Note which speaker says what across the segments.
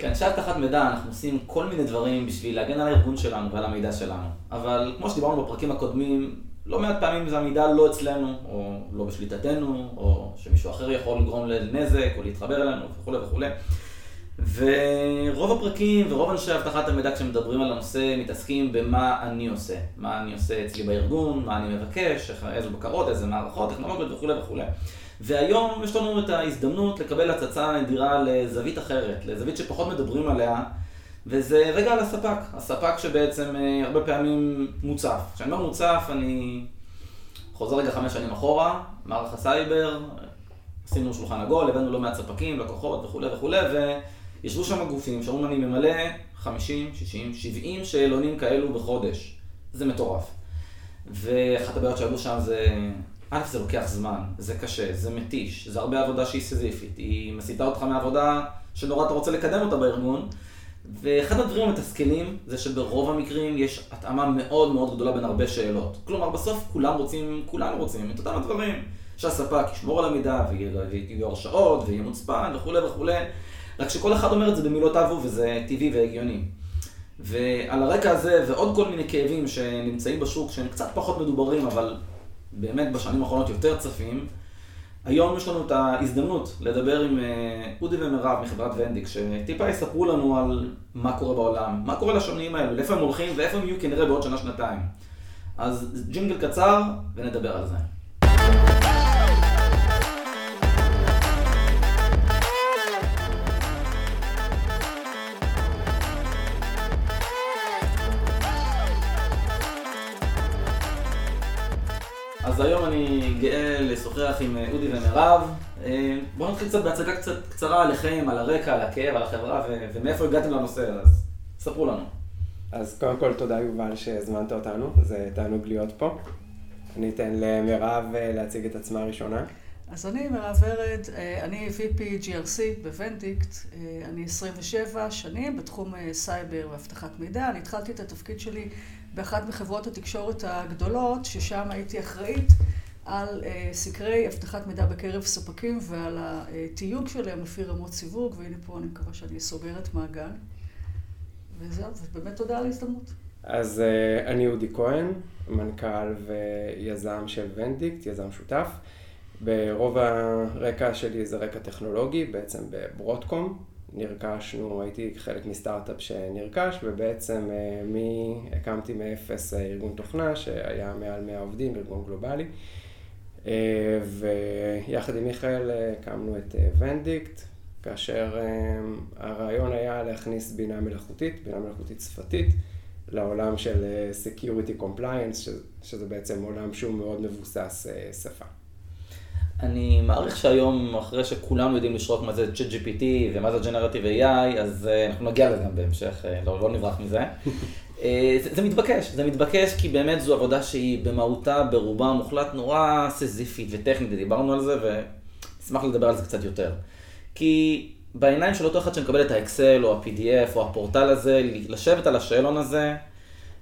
Speaker 1: כאנשי אבטחת מידע אנחנו עושים כל מיני דברים בשביל להגן על הארגון שלנו ועל המידע שלנו. אבל כמו שדיברנו בפרקים הקודמים, לא מעט פעמים זה המידע לא אצלנו, או לא בשליטתנו, או שמישהו אחר יכול לגרום לנזק, או להתחבר אלינו וכולי וכולי. ורוב הפרקים ורוב אנשי אבטחת המידע כשמדברים על הנושא מתעסקים במה אני עושה. מה אני עושה אצלי בארגון, מה אני מבקש, איזה בקרות, איזה מערכות, טכנולוגיות וכולי וכולי. והיום יש לנו את ההזדמנות לקבל הצצה נדירה לזווית אחרת, לזווית שפחות מדברים עליה, וזה רגע על הספק. הספק שבעצם אה, הרבה פעמים מוצף. כשאני אומר מוצף, אני חוזר רגע חמש שנים אחורה, מערך הסייבר, עשינו שולחן עגול, הבאנו לא מעט ספקים, לקוחות וכולי וכולי, וישבו שם גופים שאומרים אני ממלא 50, 60, 70 שאלונים כאלו בחודש. זה מטורף. ואחת הבעיות שעלו שם זה א', זה לוקח זמן, זה קשה, זה מתיש, זה הרבה עבודה שהיא סיזיפית, היא מסיטה אותך מעבודה שנורא אתה רוצה לקדם אותה בארגון. ואחד הדברים המתסכלים זה שברוב המקרים יש התאמה מאוד מאוד גדולה בין הרבה שאלות. כלומר, בסוף כולם רוצים, כולנו רוצים את אותם הדברים. שהספק ישמור על המידע ויהיו הרשאות ויהיה מוצפן וכולי וכולי. רק שכל אחד אומר את זה במילותיו וזה טבעי והגיוני. ועל הרקע הזה ועוד כל מיני כאבים שנמצאים בשוק שהם קצת פחות מדוברים, אבל באמת בשנים האחרונות יותר צפים. היום יש לנו את ההזדמנות לדבר עם אה, אודי ומירב מחברת ונדיק, שטיפה יספרו לנו על מה קורה בעולם, מה קורה לשונים האלו, לאיפה הם הולכים ואיפה הם יהיו כנראה בעוד שנה-שנתיים. אז ג'ינגל קצר ונדבר על זה. אז היום אני גאה לשוחח עם אה, אודי ומירב. אה, בואו נתחיל קצת בהצגה קצת קצרה עליכם, על הרקע, על הכאב, על החברה, ו- ומאיפה הגעתם לנושא, אז ספרו לנו.
Speaker 2: אז קודם כל תודה יובל שהזמנת אותנו, זה תענוג להיות פה. אני אתן למירב אה, להציג את עצמה ראשונה.
Speaker 3: אז אני מירב ורד, אני VP GRC בוונדיקט, אני 27 שנים בתחום סייבר ואבטחת מידע. אני התחלתי את התפקיד שלי באחת מחברות התקשורת הגדולות, ששם הייתי אחראית על אה, סקרי אבטחת מידע בקרב ספקים ועל התיוג שלהם לפי רמות סיווג, והנה פה אני מקווה שאני סוגרת מעגל. וזהו, ובאמת תודה על ההזדמנות.
Speaker 2: אז uh, אני אודי כהן, מנכ"ל ויזם של ונדיקט, יזם שותף. ברוב הרקע שלי זה רקע טכנולוגי, בעצם בברודקום, נרכשנו, הייתי חלק מסטארט-אפ שנרכש, ובעצם אה, מי, הקמתי מאפס אה, ארגון תוכנה שהיה מעל 100 עובדים, ארגון גלובלי. אה, ויחד עם מיכאל הקמנו את ונדיקט, כאשר הרעיון היה להכניס בינה מלאכותית, בינה מלאכותית שפתית, לעולם של Security Compliance, שזה בעצם עולם שהוא מאוד מבוסס שפה.
Speaker 1: אני מעריך שהיום, אחרי שכולם יודעים לשרוק מה זה ChatGPT ומה זה Generative AI, אז אה, אנחנו נגיע לזה גם בהמשך, אה, לא, לא נברח מזה. אה, זה, זה מתבקש, זה מתבקש כי באמת זו עבודה שהיא במהותה, ברובה המוחלט, נורא סזיפית וטכנית, דיברנו על זה ואשמח לדבר על זה קצת יותר. כי בעיניים של אותו אחד שמקבל את האקסל או ה-PDF או הפורטל הזה, לשבת על השאלון הזה,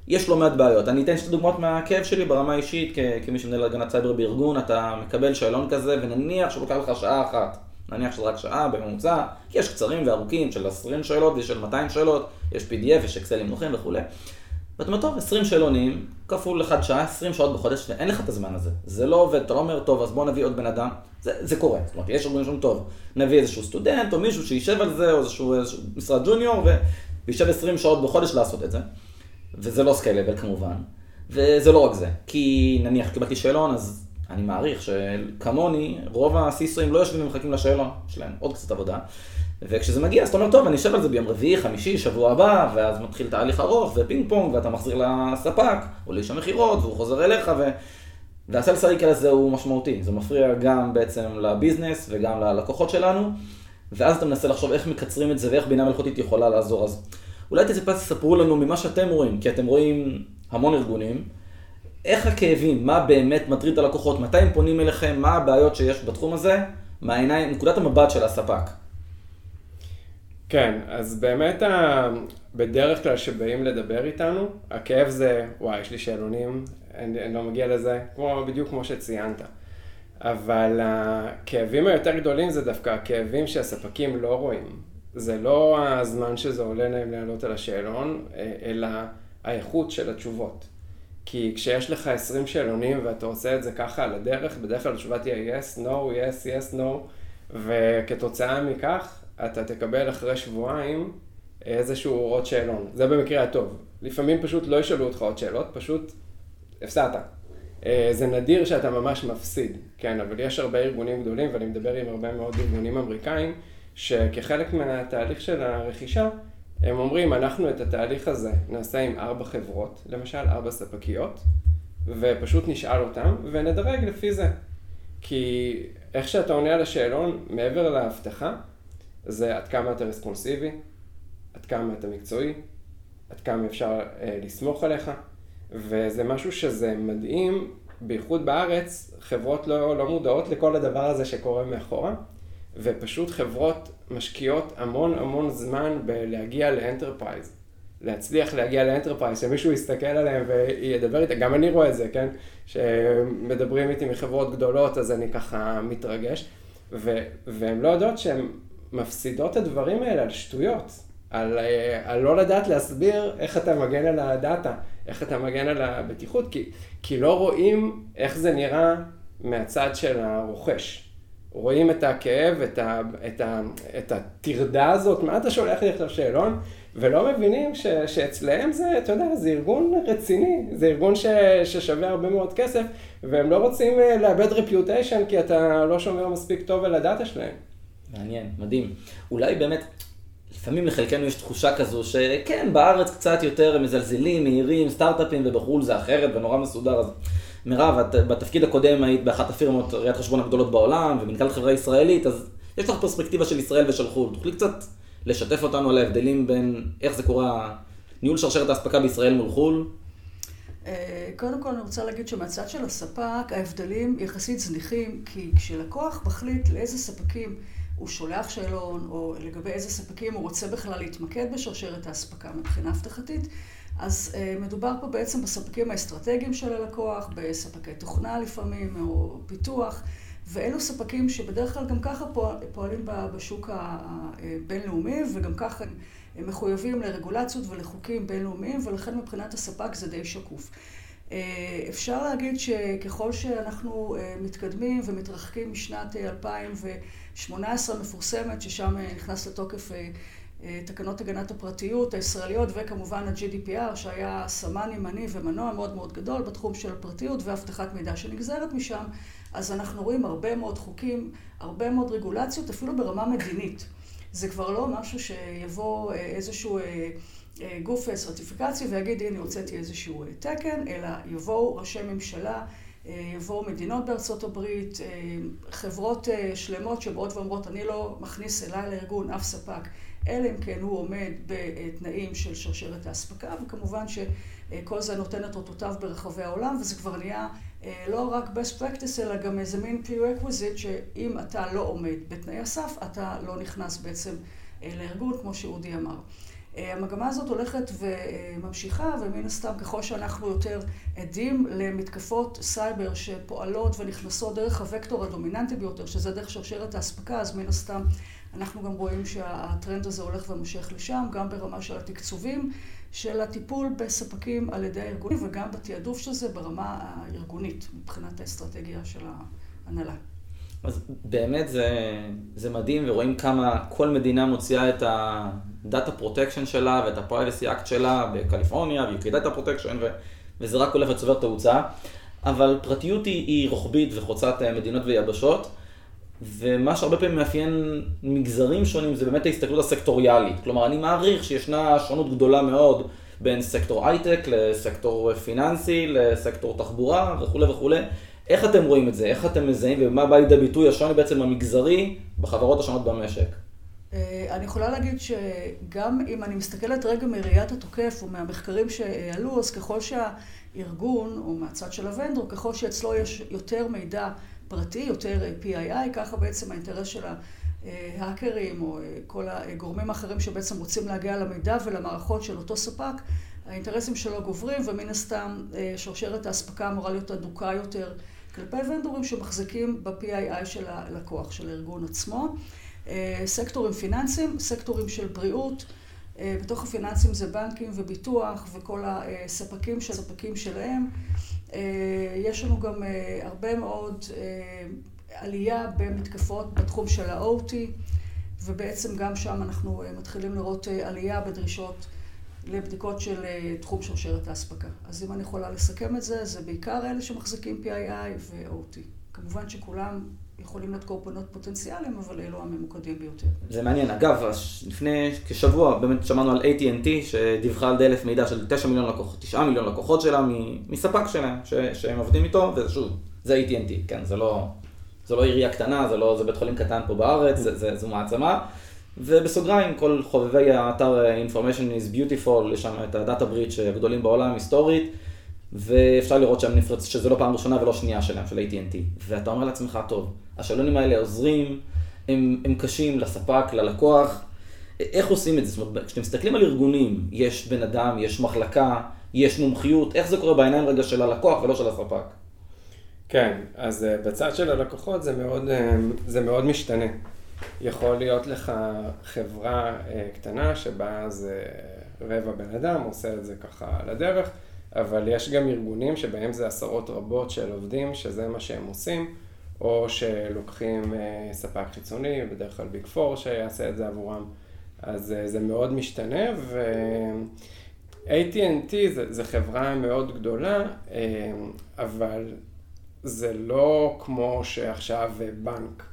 Speaker 1: יש לא מעט בעיות. אני אתן שתי דוגמאות מהכאב שלי ברמה האישית, כמי שמנהל הגנת סייבר בארגון, אתה מקבל שאלון כזה, ונניח שהוא לוקח לך שעה אחת, נניח שזה רק שעה בממוצע, כי יש קצרים וארוכים של 20 שאלות ושל 200 שאלות, יש PDF, יש אקסלים נוחים וכולי. ואתה אומר, טוב, 20 שאלונים, כפול 1 שעה, 20 שעות בחודש, ואין לך את הזמן הזה. זה לא עובד, אתה לא אומר, טוב, אז בוא נביא עוד בן אדם. זה, זה קורה. זאת אומרת, יש ארגונים שאומרים, טוב, נביא איזשהו סטודנט, או מישהו שישב על זה, או איזשהו, איזשהו משרד ג'וניור, וישב 20 שעות בחודש לעשות את זה. וזה לא scalable כמובן, וזה לא רק זה, כי נניח קיבלתי שאלון, אז אני מעריך שכמוני, רוב ה CISOאים לא יושבים ומחכים לשאלון, יש להם עוד קצת עבודה, וכשזה מגיע, אז אתה אומר, טוב, אני אשב על זה ביום רביעי, חמישי, שבוע הבא, ואז מתחיל תהליך ארוך ופינג פונג, ואתה מחזיר לספק, או לאיש המכירות, והוא חוזר אליך, ו... והסלס רייקל הזה הוא משמעותי, זה מפריע גם בעצם לביזנס וגם ללקוחות שלנו, ואז אתה מנסה לחשוב איך מקצרים את זה ואיך בינה מלאכותית יכולה לעזור. אז אולי טיפה תספרו לנו ממה שאתם רואים, כי אתם רואים המון ארגונים, איך הכאבים, מה באמת מטריד את הלקוחות, מתי הם פונים אליכם, מה הבעיות שיש בתחום הזה, מהעיניים, נקודת המבט של הספק.
Speaker 2: כן, אז באמת בדרך כלל שבאים לדבר איתנו, הכאב זה, וואי, יש לי שאלונים, אני, אני לא מגיע לזה, כמו, בדיוק כמו שציינת. אבל הכאבים היותר גדולים זה דווקא הכאבים שהספקים לא רואים. זה לא הזמן שזה עולה להם לעלות על השאלון, אלא האיכות של התשובות. כי כשיש לך 20 שאלונים ואתה עושה את זה ככה על הדרך, בדרך כלל התשובה תהיה yes, no, yes, yes, no, וכתוצאה מכך אתה תקבל אחרי שבועיים איזשהו עוד שאלון. זה במקרה הטוב. לפעמים פשוט לא ישאלו אותך עוד שאלות, פשוט הפסדת. אה, זה נדיר שאתה ממש מפסיד, כן, אבל יש הרבה ארגונים גדולים, ואני מדבר עם הרבה מאוד ארגונים אמריקאים, שכחלק מהתהליך של הרכישה, הם אומרים, אנחנו את התהליך הזה נעשה עם ארבע חברות, למשל ארבע ספקיות, ופשוט נשאל אותם, ונדרג לפי זה. כי איך שאתה עונה על השאלון, מעבר להבטחה, זה עד כמה אתה responsive'י, עד כמה אתה מקצועי, עד כמה אפשר אה, לסמוך עליך, וזה משהו שזה מדהים, בייחוד בארץ, חברות לא, לא מודעות לכל הדבר הזה שקורה מאחורה, ופשוט חברות משקיעות המון המון זמן בלהגיע ל enterprise. להצליח להגיע ל enterprise, שמישהו יסתכל עליהם וידבר איתם, גם אני רואה את זה, כן? שמדברים איתי מחברות גדולות, אז אני ככה מתרגש, ו- והן לא יודעות שהן מפסידות את הדברים האלה על שטויות, על, אה, על לא לדעת להסביר איך אתה מגן על הדאטה, איך אתה מגן על הבטיחות, כי, כי לא רואים איך זה נראה מהצד של הרוכש. רואים את הכאב, את, ה, את, ה, את הטרדה הזאת, מה אתה שולח לי עכשיו שאלון? ולא מבינים ש, שאצלהם זה, אתה יודע, זה ארגון רציני, זה ארגון ש, ששווה הרבה מאוד כסף, והם לא רוצים אה, לאבד רפיוטיישן כי אתה לא שומר מספיק טוב על הדאטה שלהם.
Speaker 1: מעניין, מדהים. אולי באמת, לפעמים לחלקנו יש תחושה כזו שכן, בארץ קצת יותר מזלזלים, מהירים, סטארט-אפים, ובחו"ל זה אחרת ונורא מסודר. אז מירב, את בתפקיד הקודם היית באחת הפירמות ראיית חשבון הגדולות בעולם, ומנכ"ל חברה ישראלית, אז יש לך פרספקטיבה של ישראל ושל חו"ל. תוכלי קצת לשתף אותנו על ההבדלים בין איך זה קורה, ניהול שרשרת האספקה בישראל מול חו"ל?
Speaker 3: אה, קודם כל אני רוצה להגיד שמהצד של הספק ההבדלים יחסית זניחים, כי כשלקוח מחליט לאיזה ספקים הוא שולח שאלון, או לגבי איזה ספקים הוא רוצה בכלל להתמקד בשרשרת האספקה מבחינה אבטחתית, אז uh, מדובר פה בעצם בספקים האסטרטגיים של הלקוח, בספקי תוכנה לפעמים, או פיתוח, ואלו ספקים שבדרך כלל גם ככה פועל, פועלים בשוק הבינלאומי, וגם ככה הם מחויבים לרגולציות ולחוקים בינלאומיים, ולכן מבחינת הספק זה די שקוף. אה, אפשר להגיד שככל שאנחנו אה, מתקדמים ומתרחקים משנת 2018 המפורסמת, ששם נכנס לתוקף אה, תקנות הגנת הפרטיות הישראליות וכמובן ה-GDPR שהיה סמן ימני ומנוע מאוד מאוד גדול בתחום של הפרטיות ואבטחת מידע שנגזרת משם, אז אנחנו רואים הרבה מאוד חוקים, הרבה מאוד רגולציות, אפילו ברמה מדינית. זה כבר לא משהו שיבוא אה, איזשהו אה, גוף סרטיפיקציה ויגיד, הנה הוצאתי איזשהו תקן, אלא יבואו ראשי ממשלה, יבואו מדינות בארצות הברית, חברות שלמות שבאות ואומרות, אני לא מכניס אליי לארגון אף ספק. אלא אם כן הוא עומד בתנאים של שרשרת האספקה, וכמובן שכל זה נותן את אותותיו ברחבי העולם, וזה כבר נהיה אה, לא רק best practice, אלא גם איזה מין prerequisite, שאם אתה לא עומד בתנאי הסף, אתה לא נכנס בעצם אה, לארגון, כמו שאודי אמר. המגמה הזאת הולכת וממשיכה, ומן הסתם ככל שאנחנו יותר עדים למתקפות סייבר שפועלות ונכנסות דרך הוקטור הדומיננטי ביותר, שזה דרך שרשרת האספקה, אז מן הסתם אנחנו גם רואים שהטרנד הזה הולך ומושך לשם, גם ברמה של התקצובים של הטיפול בספקים על ידי הארגונים, וגם בתעדוף של זה ברמה הארגונית, מבחינת האסטרטגיה של ההנהלה.
Speaker 1: אז באמת זה, זה מדהים, ורואים כמה כל מדינה מוציאה את ה-Data Protection שלה ואת ה-Privacy Act שלה בקליפורניה, ו-UK Data Protection, ו- וזה רק הולך וצובר תאוצה. אבל פרטיות היא, היא רוחבית וחוצת אה, מדינות ויבשות. ומה שהרבה פעמים מאפיין מגזרים שונים זה באמת ההסתכלות הסקטוריאלית. כלומר, אני מעריך שישנה שונות גדולה מאוד בין סקטור הייטק לסקטור פיננסי, לסקטור תחבורה וכולי וכולי. איך אתם רואים את זה? איך אתם מזהים ומה בא לידי ביטוי השוני בעצם המגזרי בחברות השונות במשק?
Speaker 3: אה, אני יכולה להגיד שגם אם אני מסתכלת רגע מראיית התוקף או מהמחקרים שעלו, אז ככל שהארגון, או מהצד של ה vendor, ככל שאצלו יש יותר מידע פרטי, יותר PII, ככה בעצם האינטרס של ההאקרים או כל הגורמים האחרים שבעצם רוצים להגיע למידע ולמערכות של אותו ספק, האינטרסים שלו גוברים ומן הסתם שרשרת האספקה אמורה להיות אדוקה יותר כלפי ונדורים שמחזיקים ב-PII של הלקוח, של הארגון עצמו. סקטורים פיננסיים, סקטורים של בריאות. בתוך הפיננסים זה בנקים וביטוח וכל הספקים של הספקים שלהם. יש לנו גם הרבה מאוד עלייה במתקפות בתחום של ה-OT, ובעצם גם שם אנחנו מתחילים לראות עלייה בדרישות לבדיקות של תחום שרשרת האספקה. אז אם אני יכולה לסכם את זה, זה בעיקר אלה שמחזיקים PII ו-OT. כמובן שכולם יכולים להיות קורבנות פוטנציאליים, אבל אלו הממוקדים ביותר.
Speaker 1: זה מעניין. אגב, לפני כשבוע באמת שמענו על AT&T, שדיווחה על דלף מידע של 9 מיליון לקוחות, 9 מיליון לקוחות שלה מספק שלהם, שהם עובדים איתו, ושוב, זה AT&T, כן, זה לא, זה לא עירייה קטנה, זה לא, זה בית חולים קטן פה בארץ, זה, זה, זו מעצמה. ובסוגריים, כל חובבי האתר Information is Beautiful, יש שם את הדאטה בריץ' הגדולים בעולם, היסטורית. ואפשר לראות שהם נפרץ, שזה לא פעם ראשונה ולא שנייה שלהם, של AT&T. ואתה אומר לעצמך, טוב, השאלונים האלה עוזרים, הם, הם קשים לספק, ללקוח. איך עושים את זה? זאת אומרת, כשאתם מסתכלים על ארגונים, יש בן אדם, יש מחלקה, יש מומחיות, איך זה קורה בעיניים רגע של הלקוח ולא של הספק?
Speaker 2: כן, אז אה, בצד של הלקוחות זה מאוד, אה, זה מאוד משתנה. יכול להיות לך חברה אה, קטנה שבה זה רבע בן אדם, עושה את זה ככה על הדרך. אבל יש גם ארגונים שבהם זה עשרות רבות של עובדים, שזה מה שהם עושים, או שלוקחים אה, ספק חיצוני, בדרך כלל ביג פור שיעשה את זה עבורם. אז אה, זה מאוד משתנה, ו-AT&T זה, זה חברה מאוד גדולה, אה, אבל זה לא כמו שעכשיו בנק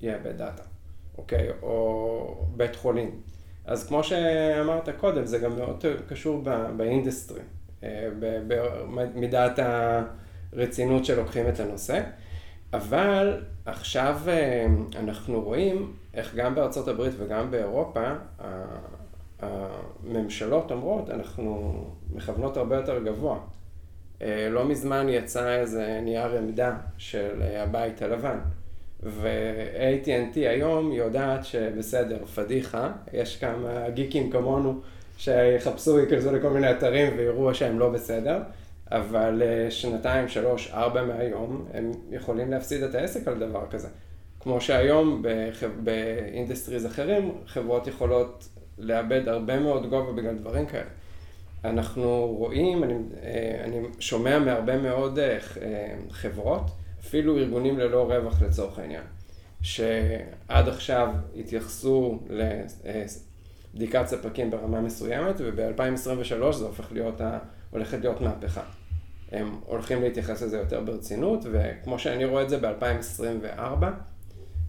Speaker 2: יאבד data, אוקיי? או בית חולים. אז כמו שאמרת קודם, זה גם מאוד קשור ב industry. במידת הרצינות שלוקחים את הנושא. אבל עכשיו אה, אנחנו רואים איך גם בארצות הברית וגם באירופה הממשלות אומרות, אנחנו מכוונות הרבה יותר גבוה. אה, לא מזמן יצא איזה נייר עמדה של הבית הלבן, ו-AT&T היום יודעת שבסדר, פדיחה, יש כמה גיקים כמונו שיחפשו, ייכנסו לכל מיני אתרים ויראו שהם לא בסדר, אבל אה, שנתיים, שלוש, ארבע מהיום, הם יכולים להפסיד את העסק על דבר כזה. כמו שהיום ב industries אחרים, חברות יכולות לאבד הרבה מאוד גובה בגלל דברים כאלה. אנחנו רואים, אני, אה, אני שומע מהרבה מאוד אה, חברות, אפילו ארגונים ללא רווח לצורך העניין, שעד עכשיו התייחסו בדיקת ספקים ברמה מסוימת, וב-2023 זה הופך להיות, הולכת להיות מהפכה. הם הולכים להתייחס לזה יותר ברצינות, וכמו שאני רואה את זה ב-2024,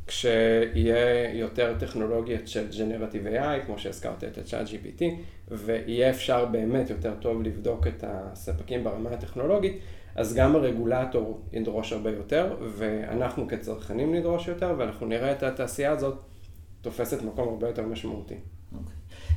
Speaker 2: כשיהיה יותר טכנולוגיות של Generative AI, כמו שהזכרת את ה-Chat GPT, ויהיה אפשר באמת יותר טוב לבדוק את הספקים ברמה הטכנולוגית, אז גם הרגולטור ידרוש הרבה יותר, ואנחנו כצרכנים נדרוש יותר, ואנחנו נראה את התעשייה הזאת תופסת מקום הרבה יותר משמעותי.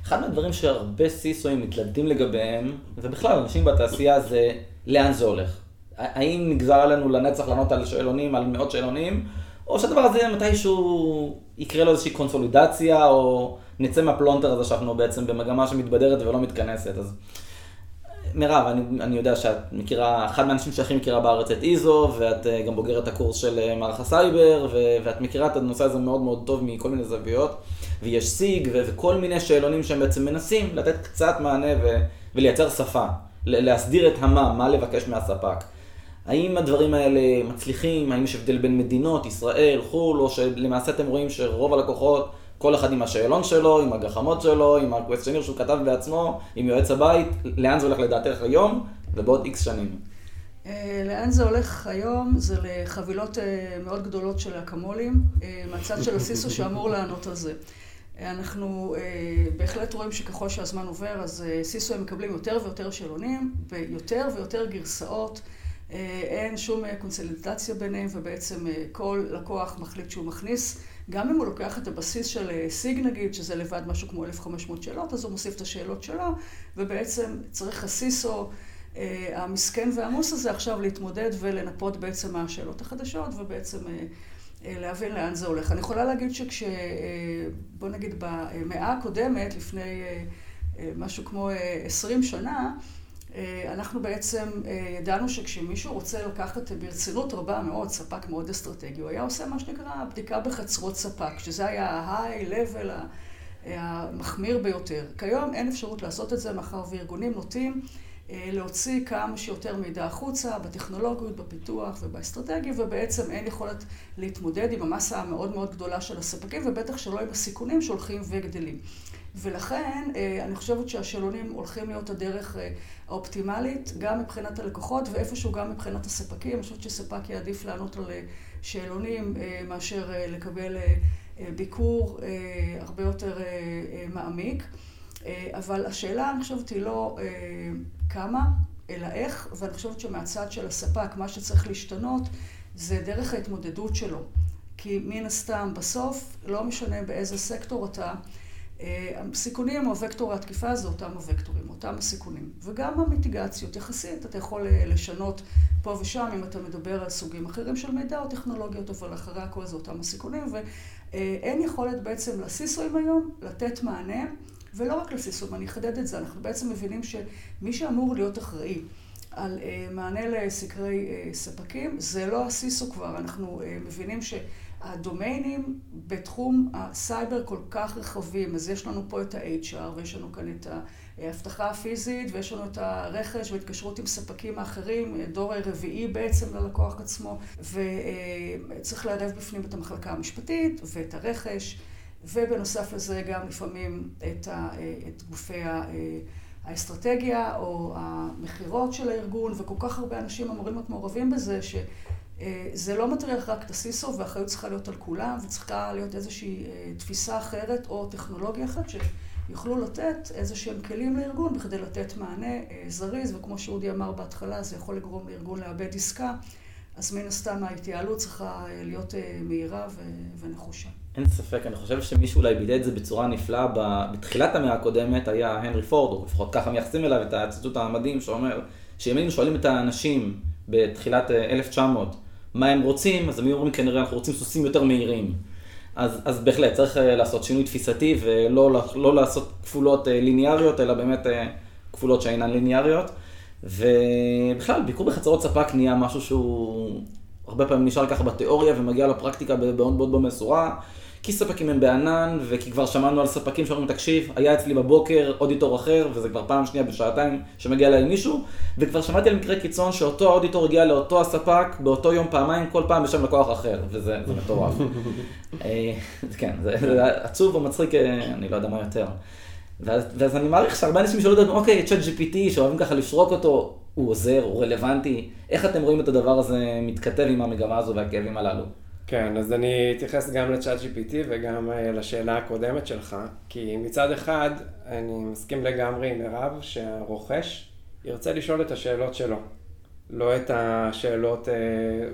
Speaker 1: אחד מהדברים שהרבה CISOאים מתלבטים לגביהם, ובכלל אנשים בתעשייה זה לאן זה הולך. האם נגזר עלינו לנצח לענות על שאלונים, על מאות שאלונים, או שהדבר הזה מתישהו יקרה לו איזושהי קונסולידציה, או נצא מהפלונטר הזה שאנחנו בעצם במגמה שמתבדרת ולא מתכנסת. אז מירב, אני, אני יודע שאת מכירה, אחד מהאנשים שהכי מכירה בארץ את איזו, ואת אה, גם בוגרת הקורס של אה, מערך הסייבר, ואת מכירה את הנושא הזה מאוד מאוד טוב מכל מיני זוויות. ויש סיג וכל מיני שאלונים שהם בעצם מנסים לתת קצת מענה ו- ולייצר שפה, להסדיר את המה, מה לבקש מהספק. האם הדברים האלה מצליחים? האם יש הבדל בין מדינות, ישראל, חו"ל, או שלמעשה אתם רואים שרוב הלקוחות, כל אחד עם השאלון שלו, עם הגחמות שלו, עם הקווסטיונר שהוא כתב בעצמו, עם יועץ הבית, לאן זה הולך לדעתך היום ובעוד איקס שנים?
Speaker 3: אה, לאן זה הולך היום? זה לחבילות אה, מאוד גדולות של אקמולים, אה, מהצד של הסיסו שאמור לענות על זה. אנחנו אה, בהחלט רואים שככל שהזמן עובר, אז אה, סיסו הם מקבלים יותר ויותר שאלונים, ויותר ויותר גרסאות. אה, אין שום קונסולידציה ביניהם, ובעצם כל לקוח מחליט שהוא מכניס. גם אם הוא לוקח את הבסיס של סיג נגיד, שזה לבד משהו כמו 1,500 שאלות, אז הוא מוסיף את השאלות שלו, ובעצם צריך הסיסו המסכן והעמוס הזה עכשיו להתמודד ולנפות בעצם מהשאלות החדשות, ובעצם אה, להבין לאן זה הולך. אני יכולה להגיד שכש... אה, בוא נגיד במאה הקודמת, לפני אה, משהו כמו עשרים שנה, אנחנו בעצם ידענו שכשמישהו רוצה לקחת ברצינות רבה מאוד ספק מאוד אסטרטגי, הוא היה עושה מה שנקרא בדיקה בחצרות ספק, שזה היה ה-high level המחמיר ביותר. כיום אין אפשרות לעשות את זה, מאחר וארגונים נוטים להוציא כמה שיותר מידע החוצה, בטכנולוגיות, בפיתוח ובאסטרטגיה, ובעצם אין יכולת להתמודד עם המסה המאוד מאוד גדולה של הספקים, ובטח שלא עם הסיכונים שהולכים וגדלים. ולכן אני חושבת שהשאלונים הולכים להיות הדרך האופטימלית, גם מבחינת הלקוחות ואיפשהו גם מבחינת הספקים. אני חושבת שספק יעדיף לענות על שאלונים מאשר לקבל ביקור הרבה יותר מעמיק. אבל השאלה, אני חושבת, היא לא כמה, אלא איך, ואני חושבת שמהצד של הספק, מה שצריך להשתנות זה דרך ההתמודדות שלו. כי מן הסתם, בסוף, לא משנה באיזה סקטור אתה, הסיכונים או וקטור התקיפה זה אותם הוקטורים, אותם הסיכונים. וגם המיטיגציות, יחסית, אתה יכול לשנות פה ושם אם אתה מדבר על סוגים אחרים של מידע או טכנולוגיות, אבל אחרי הכל זה אותם הסיכונים, ואין יכולת בעצם לסיסוים היום לתת מענה. ולא רק לסיסום, אני אחדד את זה, אנחנו בעצם מבינים שמי שאמור להיות אחראי על מענה לסקרי ספקים, זה לא הסיסו כבר, אנחנו מבינים שהדומיינים בתחום הסייבר כל כך רחבים, אז יש לנו פה את ה-HR, ויש לנו כאן את האבטחה הפיזית, ויש לנו את הרכש והתקשרות עם ספקים האחרים, דור רביעי בעצם ללקוח עצמו, וצריך לערב בפנים את המחלקה המשפטית ואת הרכש. ובנוסף לזה גם לפעמים את, ה, את גופי האסטרטגיה או המכירות של הארגון, וכל כך הרבה אנשים אמורים להיות מעורבים בזה, שזה לא מטריח רק את הסיסו, והאחריות צריכה להיות על כולם, וצריכה להיות איזושהי תפיסה אחרת או טכנולוגיה אחרת שיוכלו לתת איזה שהם כלים לארגון בכדי לתת מענה זריז, וכמו שאודי אמר בהתחלה, זה יכול לגרום לארגון לאבד עסקה, אז מן הסתם ההתייעלות צריכה להיות מהירה ונחושה.
Speaker 1: אין ספק, אני חושב שמי שאולי ביטא את זה בצורה נפלאה בתחילת המאה הקודמת היה הנרי פורד, או לפחות ככה מייחסים אליו את הציטוט המדהים שאומר שאם היינו שואלים את האנשים בתחילת 1900 מה הם רוצים, אז הם היו אומרים כנראה אנחנו רוצים סוסים יותר מהירים. אז, אז בהחלט צריך לעשות שינוי תפיסתי ולא לא לעשות כפולות ליניאריות, אלא באמת כפולות שאינן ליניאריות. ובכלל, ביקור בחצרות ספק נהיה משהו שהוא הרבה פעמים נשאר ככה בתיאוריה ומגיע לפרקטיקה מאוד מאוד במשורה. כי ספקים הם בענן, וכי כבר שמענו על ספקים שאומרים, תקשיב, היה אצלי בבוקר אודיטור אחר, וזה כבר פעם שנייה בשעתיים שמגיע אליי מישהו, וכבר שמעתי על מקרה קיצון שאותו האודיטור הגיע לאותו הספק, באותו יום פעמיים, כל פעם בשם לקוח אחר, וזה מטורף. כן, זה עצוב או מצחיק, אני לא יודע מה יותר. ואז, ואז אני מעריך שהרבה אנשים שואלים, אוקיי, צ'אט GPT, שאוהבים ככה לשרוק אותו, הוא עוזר, הוא רלוונטי. איך אתם רואים את הדבר הזה מתכתב עם המגמה הזו והכאבים הללו?
Speaker 2: כן, אז אני אתייחס גם ל ChatGPT וגם לשאלה הקודמת שלך, כי מצד אחד, אני מסכים לגמרי עם מירב שהרוכש ירצה לשאול את השאלות שלו. לא את השאלות,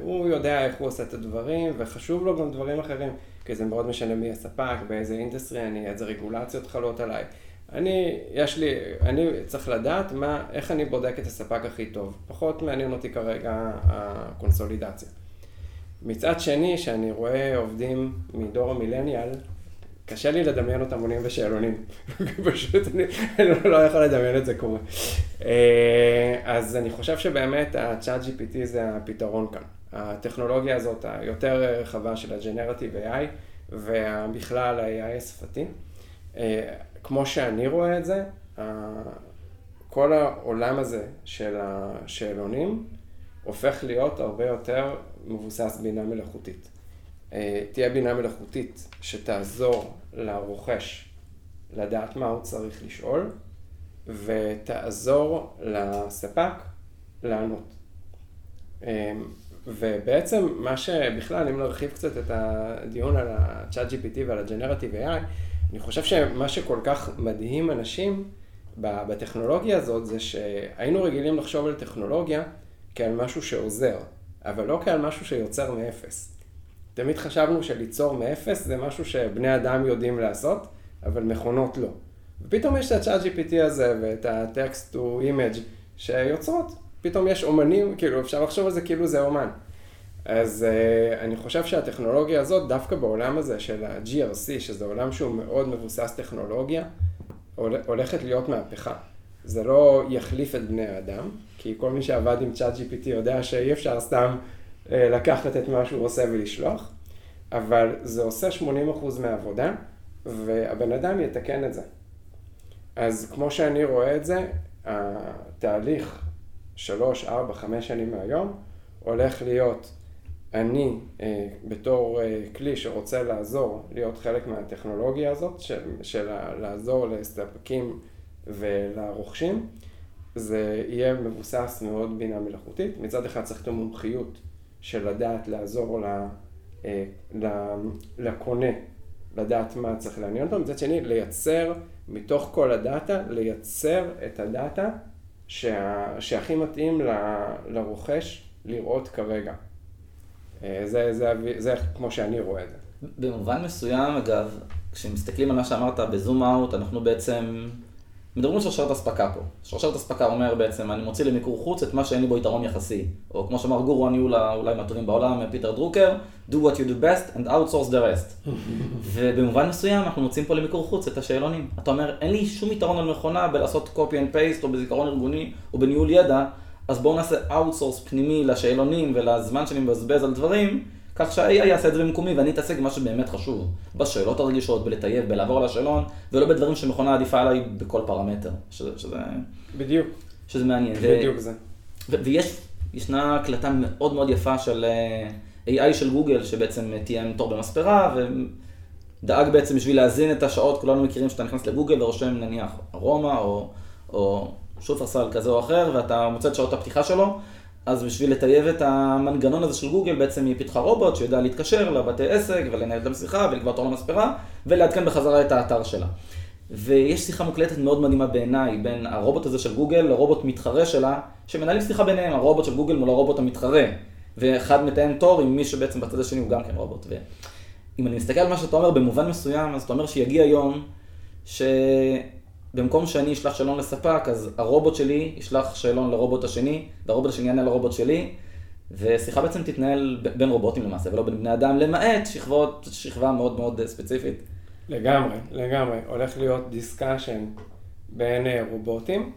Speaker 2: הוא יודע איך הוא עושה את הדברים, וחשוב לו גם דברים אחרים, כי זה מאוד משנה מי הספק, באיזה industry אני, איזה רגולציות חלות עליי. אני, יש לי, אני צריך לדעת מה, איך אני בודק את הספק הכי טוב. פחות מעניין אותי כרגע הקונסולידציה. מצד שני, שאני רואה עובדים מדור המילניאל, קשה לי לדמיין אותם עונים בשאלונים. פשוט אני, אני לא יכול לדמיין את זה קורה. אז אני חושב שבאמת ה-Chat GPT זה הפתרון כאן. הטכנולוגיה הזאת היותר רחבה של ה-Generative AI, ובכלל ה-AI השפתי. כמו שאני רואה את זה, כל העולם הזה של השאלונים הופך להיות הרבה יותר מבוסס בינה מלאכותית. תהיה בינה מלאכותית שתעזור לרוכש לדעת מה הוא צריך לשאול, ותעזור לספק לענות. ובעצם מה שבכלל, אם נרחיב קצת את הדיון על ה-Chat GPT ועל ה-Generative AI, אני חושב שמה שכל כך מדהים אנשים בטכנולוגיה הזאת, זה שהיינו רגילים לחשוב על טכנולוגיה כעל משהו שעוזר, אבל לא כעל משהו שיוצר מאפס. תמיד חשבנו שליצור מאפס זה משהו שבני אדם יודעים לעשות, אבל מכונות לא. ופתאום יש את ה-chat GPT הזה ואת ה-text to image שיוצרות. פתאום יש אומנים, כאילו אפשר לחשוב על זה כאילו זה אומן. אז uh, אני חושב שהטכנולוגיה הזאת, דווקא בעולם הזה של ה-GRC, שזה עולם שהוא מאוד מבוסס טכנולוגיה, הולכת להיות מהפכה. זה לא יחליף את בני האדם, כי כל מי שעבד עם צ'אט GPT יודע שאי אפשר סתם אה, לקחת את מה שהוא עושה ולשלוח, אבל זה עושה 80% מהעבודה, והבן אדם יתקן את זה. אז כמו שאני רואה את זה, התהליך שלוש, ארבע, חמש שנים מהיום הולך להיות אני אה, בתור אה, כלי שרוצה לעזור, להיות חלק מהטכנולוגיה הזאת, של, של לעזור לספקים ולרוכשים, זה יהיה מבוסס מאוד בינה מלאכותית. מצד אחד צריך את המומחיות של לדעת לעזור ל, אה, ל, לקונה, לדעת מה צריך לעניין אותו. מצד שני, לייצר מתוך כל הדאטה, לייצר את הדאטה שה, שהכי מתאים ל, לרוכש לראות כרגע. אה, זה, זה, זה, זה כמו שאני רואה את זה.
Speaker 1: במובן מסוים, אגב, כשמסתכלים על מה שאמרת בזום אאוט, אנחנו בעצם מדברים על שרשרת אספקה פה. שרשרת אספקה אומר בעצם, אני מוציא למיקור חוץ את מה שאין לי בו יתרון יחסי. או כמו שאמר גורו הניהול אולי מהטובים בעולם, פיטר דרוקר, do what you do best and outsource the rest. ובמובן מסוים אנחנו מוצאים פה למיקור חוץ את השאלונים. אתה אומר, אין לי שום יתרון על מכונה בלעשות copy and paste או בזיכרון ארגוני או בניהול ידע, אז בואו נעשה outsource פנימי לשאלונים ולזמן שאני מבזבז על דברים, כך שה-AI יעשה את זה במקומי ואני אתעסק במה שבאמת חשוב, בשאלות הרגישות, בלטייב, בלעבור על השאלון, ולא בדברים שמכונה עדיפה עליי בכל פרמטר, שזה... שזה
Speaker 2: בדיוק.
Speaker 1: שזה מעניין.
Speaker 2: בדיוק ו- זה.
Speaker 1: ו- ויש, ישנה הקלטה מאוד מאוד יפה של אה, AI של גוגל, שבעצם תיאם תור במספרה, ודאג בעצם בשביל להזין את השעות, כולנו מכירים שאתה נכנס לגוגל ורושם נניח ארומה או, או שופרסל כזה או אחר, ואתה מוצא את שעות הפתיחה שלו. אז בשביל לטייב את המנגנון הזה של גוגל, בעצם היא פיתחה רובוט שיודע להתקשר לבתי עסק ולנהל את המשיחה ולקבוע תור למספרה ולעדכן בחזרה את האתר שלה. ויש שיחה מוקלטת מאוד מדהימה בעיניי בין הרובוט הזה של גוגל לרובוט מתחרה שלה, שמנהלים שיחה ביניהם, הרובוט של גוגל מול הרובוט המתחרה. ואחד מתאם תור עם מי שבעצם בצד השני הוא גם כן רובוט. ואם אני מסתכל על מה שאתה אומר במובן מסוים, אז אתה אומר שיגיע יום ש... במקום שאני אשלח שאלון לספק, אז הרובוט שלי ישלח שאלון לרובוט השני, והרובוט השני יענה לרובוט שלי, ושיחה בעצם תתנהל בין רובוטים למעשה, ולא בין בני אדם, למעט שכבות, שכבה מאוד מאוד ספציפית.
Speaker 2: לגמרי, לגמרי. הולך להיות discussion בין אה, רובוטים,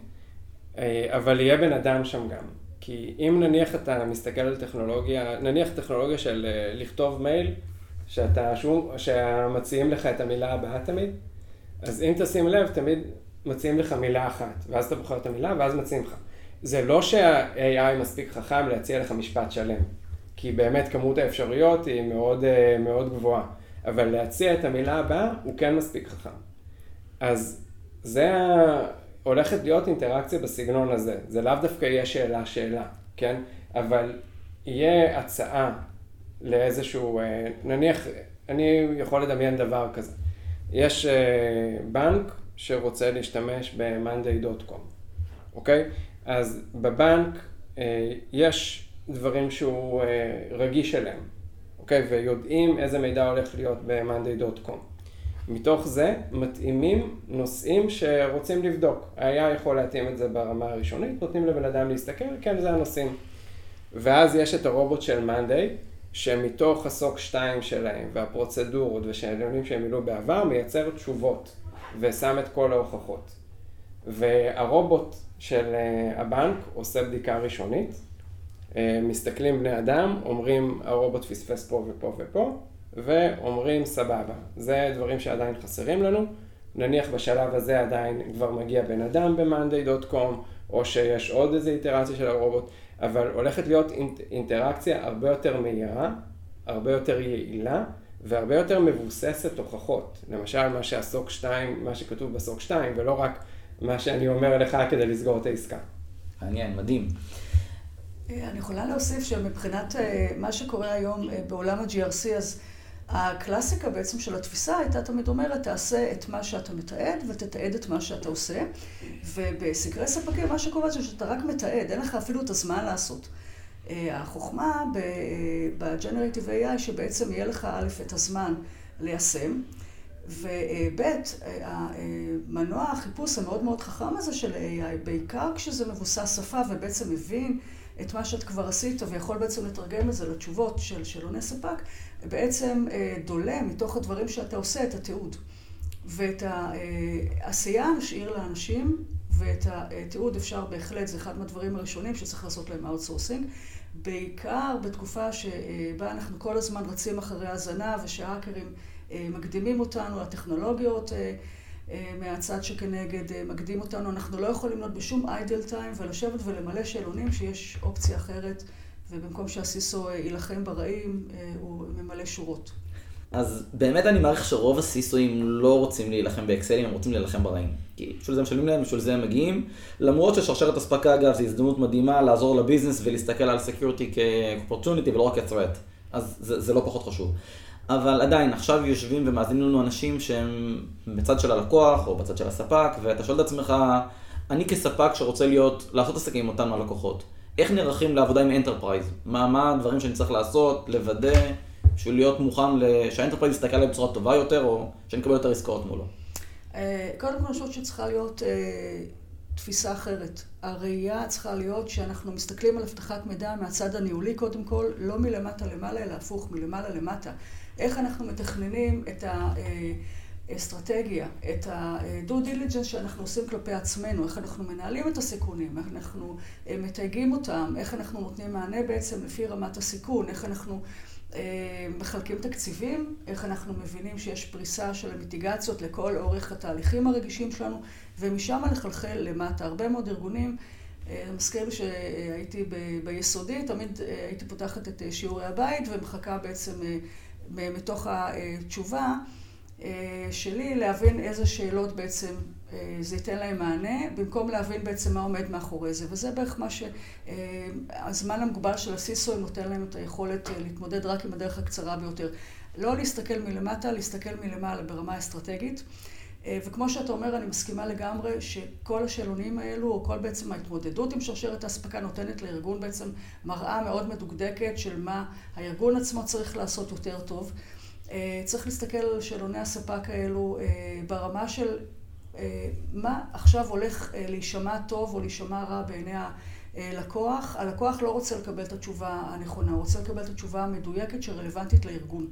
Speaker 2: אה, אבל יהיה בן אדם שם גם. כי אם נניח אתה מסתכל על טכנולוגיה, נניח טכנולוגיה של אה, לכתוב מייל, שאתה, שום, שמציעים לך את המילה הבאה תמיד, אז אם תשים לב, תמיד מציעים לך מילה אחת, ואז אתה בוחר את המילה, ואז מציעים לך. זה לא שה-AI מספיק חכם להציע לך משפט שלם, כי באמת כמות האפשרויות היא מאוד, אה, מאוד גבוהה, אבל להציע את המילה הבאה הוא כן מספיק חכם. אז זה. הולכת להיות אינטראקציה בסגנון הזה. זה לאו דווקא יהיה שאלה-שאלה, כן? אבל יהיה הצעה לאיזשהו, אה, נניח, אני יכול לדמיין דבר כזה. יש אה, בנק שרוצה להשתמש ב-monday.com, אוקיי? אז בבנק אה, יש דברים שהוא אה, רגיש אליהם, אוקיי? ויודעים איזה מידע הולך להיות ב-monday.com. מתוך זה מתאימים נושאים שרוצים לבדוק. היה יכול להתאים את זה ברמה הראשונית, נותנים לבן אדם להסתכל, כן, זה הנושאים. ואז יש את הרובוט של מאנדיי, שמתוך הסוק 2 שלהם והפרוצדורות ושאלונים שהם מילאו בעבר, מייצר תשובות. ושם את כל ההוכחות. והרובוט של אה, הבנק עושה בדיקה ראשונית, אה, מסתכלים בני אדם, אומרים הרובוט פספס פה ופה ופה, ואומרים סבבה. זה דברים שעדיין חסרים לנו. נניח בשלב הזה עדיין כבר מגיע בן אדם ב-monday.com, או שיש עוד איזו איטרציה של הרובוט, אבל הולכת להיות אינטראקציה הרבה יותר מהירה, הרבה יותר יעילה, והרבה יותר מבוססת הוכחות. למשל, מה שהסוק 2, מה שכתוב בסוק 2, ולא רק מה שאני אומר לך כדי לסגור את העסקה.
Speaker 1: מעניין, מדהים.
Speaker 3: אה, אני יכולה להוסיף שמבחינת אה, מה שקורה היום אה, בעולם ה-GRC, אז הקלאסיקה בעצם של התפיסה הייתה תמיד אומרת, תעשה את מה שאתה מתעד ותתעד את מה שאתה עושה. ובסקרי ספקים מה שקורה זה שאתה רק מתעד, אין לך אפילו את הזמן לעשות. אה, החוכמה ב-Generative AI שבעצם יהיה לך א' את הזמן ליישם, וב' המנוע החיפוש המאוד מאוד חכם הזה של AI, בעיקר כשזה מבוסס שפה ובעצם מבין את מה שאת כבר עשית ויכול בעצם לתרגם את זה לתשובות של שאלוני ספק, בעצם אה, דולה מתוך הדברים שאתה עושה את התיעוד. ואת העשייה נשאיר לאנשים, ואת התיעוד אפשר בהחלט, זה אחד מהדברים הראשונים שצריך לעשות להם outsourcing. בעיקר בתקופה שבה אנחנו כל הזמן רצים אחרי הזנב ושהאקרים מקדימים אותנו, הטכנולוגיות מהצד שכנגד מקדים אותנו, אנחנו לא יכולים להיות בשום idle time ולשבת ולמלא שאלונים שיש אופציה אחרת ובמקום שה CISO יילחם ברעים הוא ממלא שורות.
Speaker 1: אז באמת אני מעריך שרוב ה CISO אים לא רוצים להילחם באקסלים, הם רוצים להילחם ברעים. כי בשביל זה משלמים להם, בשביל זה הם מגיעים. למרות ששרשרת אספקה, אגב, זו הזדמנות מדהימה לעזור ל business ולהסתכל על security כ opportunity ולא רק כ-threat. אז זה, זה לא פחות חשוב. אבל עדיין, עכשיו יושבים ומאזינים לנו אנשים שהם בצד של הלקוח או בצד של הספק, ואתה שואל את עצמך, אני כספק שרוצה להיות, לעשות עסקים עם אותם הלקוחות, איך נערכים לעבודה עם enterprise? מה, מה הדברים שאני צריך לעשות, לוודא? בשביל להיות מוכן שה enterprise יסתכל עליהם בצורה טובה יותר, או שנקבל יותר עסקאות מולו?
Speaker 3: אה, קודם כל אני חושבת שצריכה להיות אה, תפיסה אחרת. הראייה צריכה להיות שאנחנו מסתכלים על אבטחת מידע מהצד הניהולי קודם כל, לא מלמטה למעלה, אלא הפוך, מלמעלה למטה. איך אנחנו מתכננים את האסטרטגיה, את ה-due diligence שאנחנו עושים כלפי עצמנו, איך אנחנו מנהלים את הסיכונים, איך אנחנו אה, מתייגים אותם, איך אנחנו נותנים מענה בעצם לפי רמת הסיכון, איך אנחנו אה, מחלקים תקציבים, איך אנחנו מבינים שיש פריסה של המיטיגציות לכל אורך התהליכים הרגישים שלנו, ומשם לחלחל למטה. הרבה מאוד ארגונים, אה, מזכיר לי שהייתי ביסודי, תמיד אה, הייתי פותחת את שיעורי הבית ומחכה בעצם מתוך התשובה שלי להבין איזה שאלות בעצם אה, זה ייתן להם מענה, במקום להבין בעצם מה עומד מאחורי זה. וזה בערך מה שהזמן המוגבל של הסיסו נותן להם את היכולת אה, להתמודד רק עם הדרך הקצרה ביותר. לא להסתכל מלמטה, להסתכל מלמעלה ברמה אסטרטגית. אה, וכמו שאתה אומר, אני מסכימה לגמרי שכל השאלונים האלו, או כל בעצם ההתמודדות עם שרשרת האספקה נותנת לארגון בעצם מראה מאוד מדוקדקת של מה הארגון עצמו צריך לעשות יותר טוב. צריך להסתכל על שאלוני הספק האלו ברמה של אה, מה עכשיו הולך אה, להישמע טוב או להישמע רע בעיני הלקוח. הלקוח לא רוצה לקבל את התשובה הנכונה, הוא רוצה לקבל את התשובה המדויקת שרלוונטית לארגון.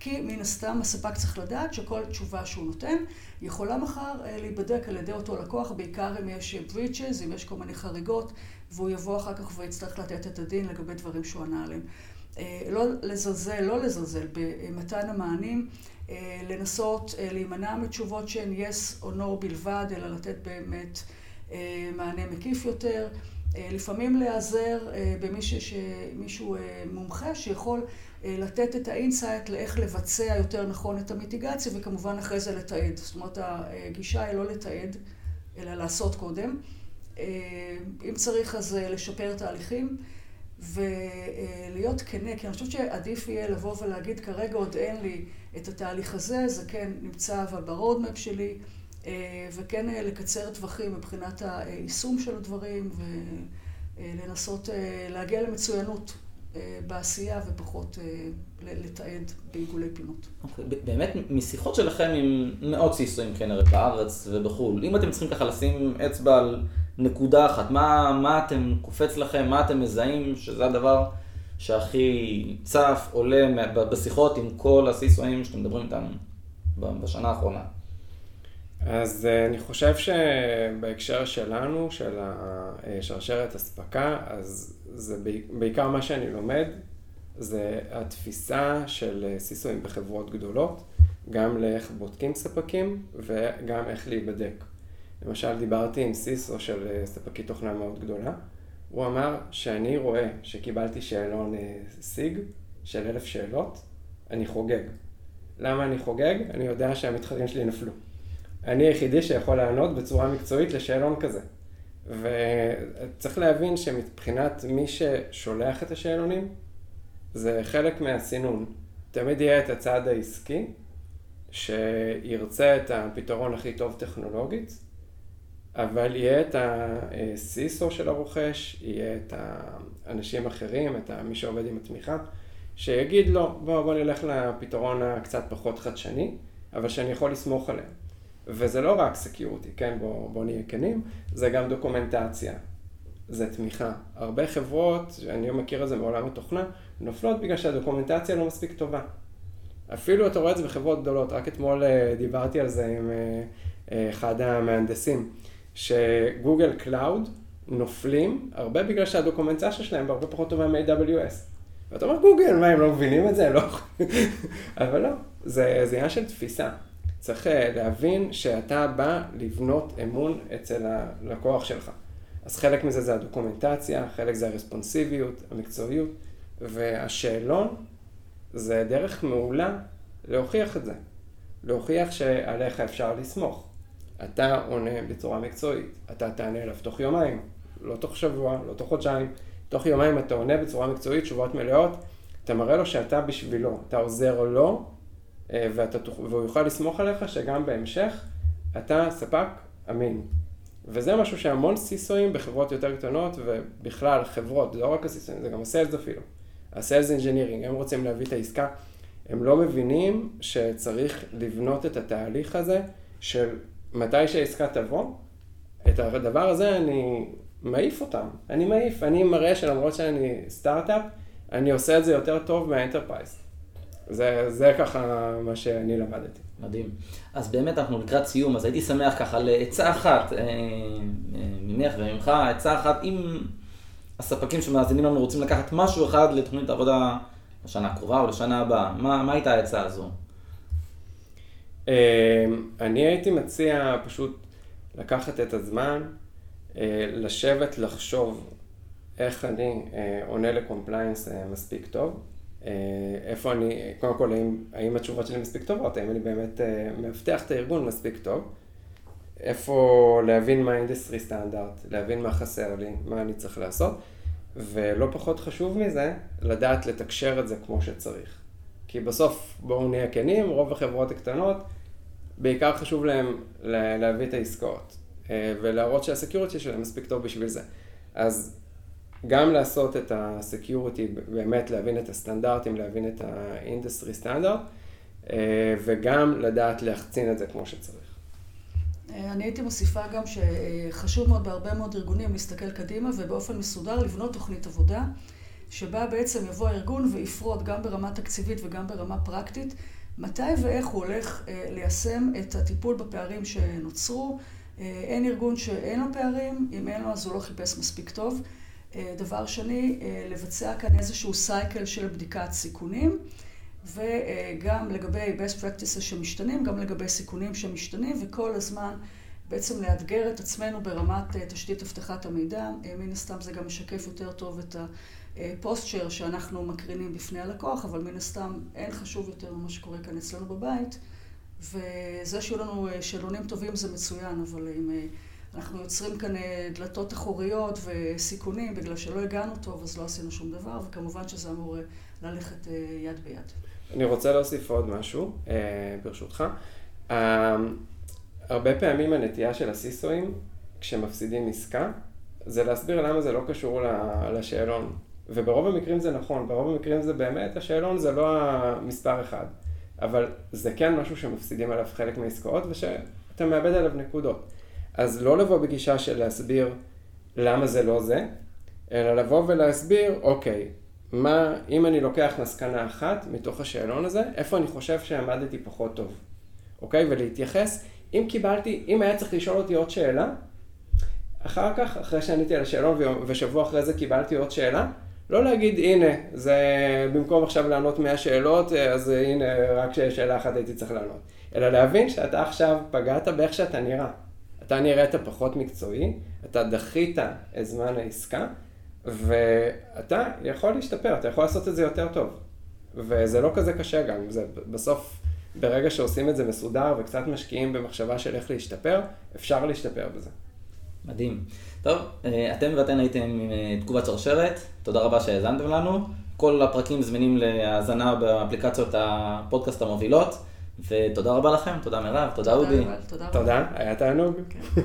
Speaker 3: כי מן הסתם הספק צריך לדעת שכל תשובה שהוא נותן יכולה מחר אה, להיבדק על ידי אותו לקוח, בעיקר אם יש breaches, אם יש כל מיני חריגות, והוא יבוא אחר כך ויצטרך לתת את הדין לגבי דברים שהוא ענה עליהם. לא לזלזל, לא לזלזל במתן המענים. אה, לנסות אה, להימנע מתשובות שהן yes או no בלבד, אלא לתת באמת אה, מענה מקיף יותר. לפעמים להיעזר במישהו מומחה שיכול לתת את ה insight לאיך לבצע יותר נכון את המיטיגציה, וכמובן אחרי זה לתעד. זאת אומרת, הגישה היא לא לתעד, אלא לעשות קודם. אם צריך אז לשפר תהליכים. ולהיות כנה, כי אני חושבת שעדיף יהיה לבוא ולהגיד, כרגע עוד אין לי את התהליך הזה, זה כן נמצא אבל ב roadmap שלי, אה, וכן אה, לקצר טווחים מבחינת היישום של הדברים, ולנסות אה, להגיע למצוינות בעשייה ופחות לתעד בעיגולי פינות.
Speaker 1: Okay. אוקיי, באמת, משיחות שלכם עם מאות סיסויים כנראה בארץ ובחו"ל, אם אתם צריכים ככה לשים אצבע על נקודה אחת, מה, מה אתם, קופץ לכם, מה אתם מזהים, שזה הדבר שהכי צף, עולה בשיחות עם כל הסיסויים שאתם מדברים איתם בשנה האחרונה?
Speaker 2: אז אה, אני חושב שבהקשר שלנו, של השרשרת אספקה, אז זה בעיקר מה שאני לומד, זה התפיסה של סיסויים בחברות גדולות, גם לאיך בודקים ספקים וגם איך להיבדק. למשל, דיברתי עם סיסו של אה, ספקית תוכנה מאוד גדולה. הוא אמר שאני רואה שקיבלתי שאלון אה, סיג של אלף שאלות, אני חוגג. למה אני חוגג? אני יודע שהמתחרים שלי נפלו. אני היחידי שיכול לענות בצורה מקצועית לשאלון כזה. וצריך להבין שמבחינת מי ששולח את השאלונים, זה חלק מהסינון. תמיד יהיה את הצד העסקי, שירצה את הפתרון הכי טוב טכנולוגית, אבל יהיה את הסיסו של הרוכש, יהיה את האנשים האחרים, את מי שעובד עם התמיכה, שיגיד לא, בוא, בוא נלך לפתרון הקצת פחות חדשני, אבל שאני יכול לסמוך עליהם. וזה לא רק security, כן, בוא, בוא נהיה כנים, זה גם דוקומנטציה, זה תמיכה. הרבה חברות, אני מכיר את זה מעולם התוכנה, נופלות בגלל שהדוקומנטציה לא מספיק טובה. אפילו אתה רואה את זה בחברות גדולות, רק אתמול אה, דיברתי על זה עם אה, אה, אחד המהנדסים. ש Google Cloud נופלים הרבה בגלל שהדוקומנטציה שלהם הרבה פחות טובה מ-AWS. ואתה אומר, גוגל, מה, הם לא מבינים את זה? לא. אבל לא, זה, זה עניין של תפיסה. צריך אה, להבין שאתה בא לבנות אמון אצל הלקוח שלך. אז חלק מזה זה הדוקומנטציה, חלק זה הרספונסיביות, המקצועיות, והשאלון זה דרך מעולה להוכיח את זה. להוכיח שעליך אפשר לסמוך. אתה עונה בצורה מקצועית, אתה תענה אליו תוך יומיים, לא תוך שבוע, לא תוך חודשיים, תוך יומיים אתה עונה בצורה מקצועית, תשובות מלאות, אתה מראה לו שאתה בשבילו, אתה עוזר לו, אה, ואתה, והוא יוכל לסמוך עליך שגם בהמשך אתה ספק אמין. וזה משהו שהמון CISO אים בחברות יותר קטנות, ובכלל חברות, זה לא רק ה CISO אים, זה גם ה sales אפילו. ה sales engineering, הם רוצים להביא את העסקה, הם לא מבינים שצריך לבנות את התהליך הזה של מתי שהעסקה תבוא, את הדבר הזה אני מעיף אותם. אני מעיף, אני מראה שלמרות שאני סטארט-אפ, אני עושה את זה יותר טוב מה enterprise. זה, זה ככה מה שאני למדתי.
Speaker 1: מדהים. אז באמת אנחנו לקראת סיום, אז הייתי שמח ככה לעצה אחת אה, אה, ממך וממך, עצה אחת, אם הספקים שמאזינים לנו רוצים לקחת משהו אחד לתוכנית עבודה לשנה הקרובה או לשנה הבאה, מה, מה הייתה העצה הזו?
Speaker 2: אה, אני הייתי מציע פשוט לקחת את הזמן, אה, לשבת, לחשוב איך אני אה, עונה ל compliance מספיק טוב. איפה אני, קודם כל, האם, האם התשובות שלי מספיק טובות, האם אני באמת מאבטח את הארגון מספיק טוב, איפה להבין מה ה industry standard, להבין מה חסר לי, מה אני צריך לעשות, ולא פחות חשוב מזה, לדעת לתקשר את זה כמו שצריך. כי בסוף, בואו נהיה כנים, רוב החברות הקטנות, בעיקר חשוב להם להביא את העסקאות, אה, ולהראות שה security שלהם מספיק טוב בשביל זה. אז גם לעשות את ה security, באמת להבין את הסטנדרטים, להבין את ה industry standard, אה, וגם לדעת להחצין את זה כמו שצריך.
Speaker 3: אה, אני הייתי מוסיפה גם שחשוב מאוד בהרבה מאוד ארגונים להסתכל קדימה ובאופן מסודר לבנות תוכנית עבודה, שבה בעצם יבוא הארגון ויפרוט גם ברמה תקציבית וגם ברמה פרקטית, מתי ואיך הוא הולך אה, ליישם את הטיפול בפערים שנוצרו. אה, אין ארגון שאין לו פערים, אם אין לו אז הוא לא חיפש מספיק טוב. דבר שני, לבצע כאן איזשהו סייקל של בדיקת סיכונים. וגם לגבי best practices שמשתנים, גם לגבי סיכונים שמשתנים, וכל הזמן בעצם לאתגר את עצמנו ברמת אה, תשתית אבטחת המידע. אה, מן הסתם זה גם משקף יותר טוב את הפוסטשר שאנחנו מקרינים בפני הלקוח, אבל מן הסתם אין חשוב יותר ממה שקורה כאן אצלנו בבית. וזה שיהיו לנו אה, שאלונים טובים זה מצוין, אבל אם אנחנו יוצרים כאן דלתות אחוריות וסיכונים בגלל שלא הגענו טוב, אז לא עשינו שום דבר, וכמובן שזה אמור ללכת יד ביד.
Speaker 2: אני רוצה להוסיף עוד משהו, אה, ברשותך. אה, הרבה פעמים הנטייה של הסיסואים, כשמפסידים עסקה, זה להסביר למה זה לא קשור לשאלון. וברוב המקרים זה נכון, ברוב המקרים זה באמת, השאלון זה לא המספר אחד. אבל זה כן משהו שמפסידים עליו חלק מהעסקאות ושאתה מאבד עליו נקודות. אז לא לבוא בגישה של להסביר למה זה לא זה, אלא לבוא ולהסביר, אוקיי, מה, אם אני לוקח מסקנה אחת מתוך השאלון הזה, איפה אני חושב שעמדתי פחות טוב, אוקיי? ולהתייחס, אם קיבלתי, אם היה צריך לשאול אותי עוד שאלה, אחר כך, אחרי שעניתי על השאלון ושבוע אחרי זה קיבלתי עוד שאלה, לא להגיד, הנה, זה במקום עכשיו לענות 100 שאלות, אז הנה, רק שאלה אחת הייתי צריך לענות. אלא להבין שאתה עכשיו פגעת באיך שאתה נראה. אתה נראית פחות מקצועי, אתה דחית את זמן העסקה, ואתה יכול להשתפר, אתה יכול לעשות את זה יותר טוב. וזה לא כזה קשה גם, זה בסוף, ברגע שעושים את זה מסודר וקצת משקיעים במחשבה של איך להשתפר, אפשר להשתפר בזה.
Speaker 1: מדהים. טוב, אה, אתם ואתן הייתם עם אה, תגובת שרשרת, תודה רבה שהאזנתם לנו. כל הפרקים זמינים להאזנה באפליקציות הפודקאסט המובילות, ותודה רבה לכם, תודה מירב, תודה אודי.
Speaker 2: תודה, היה תענוג. כן.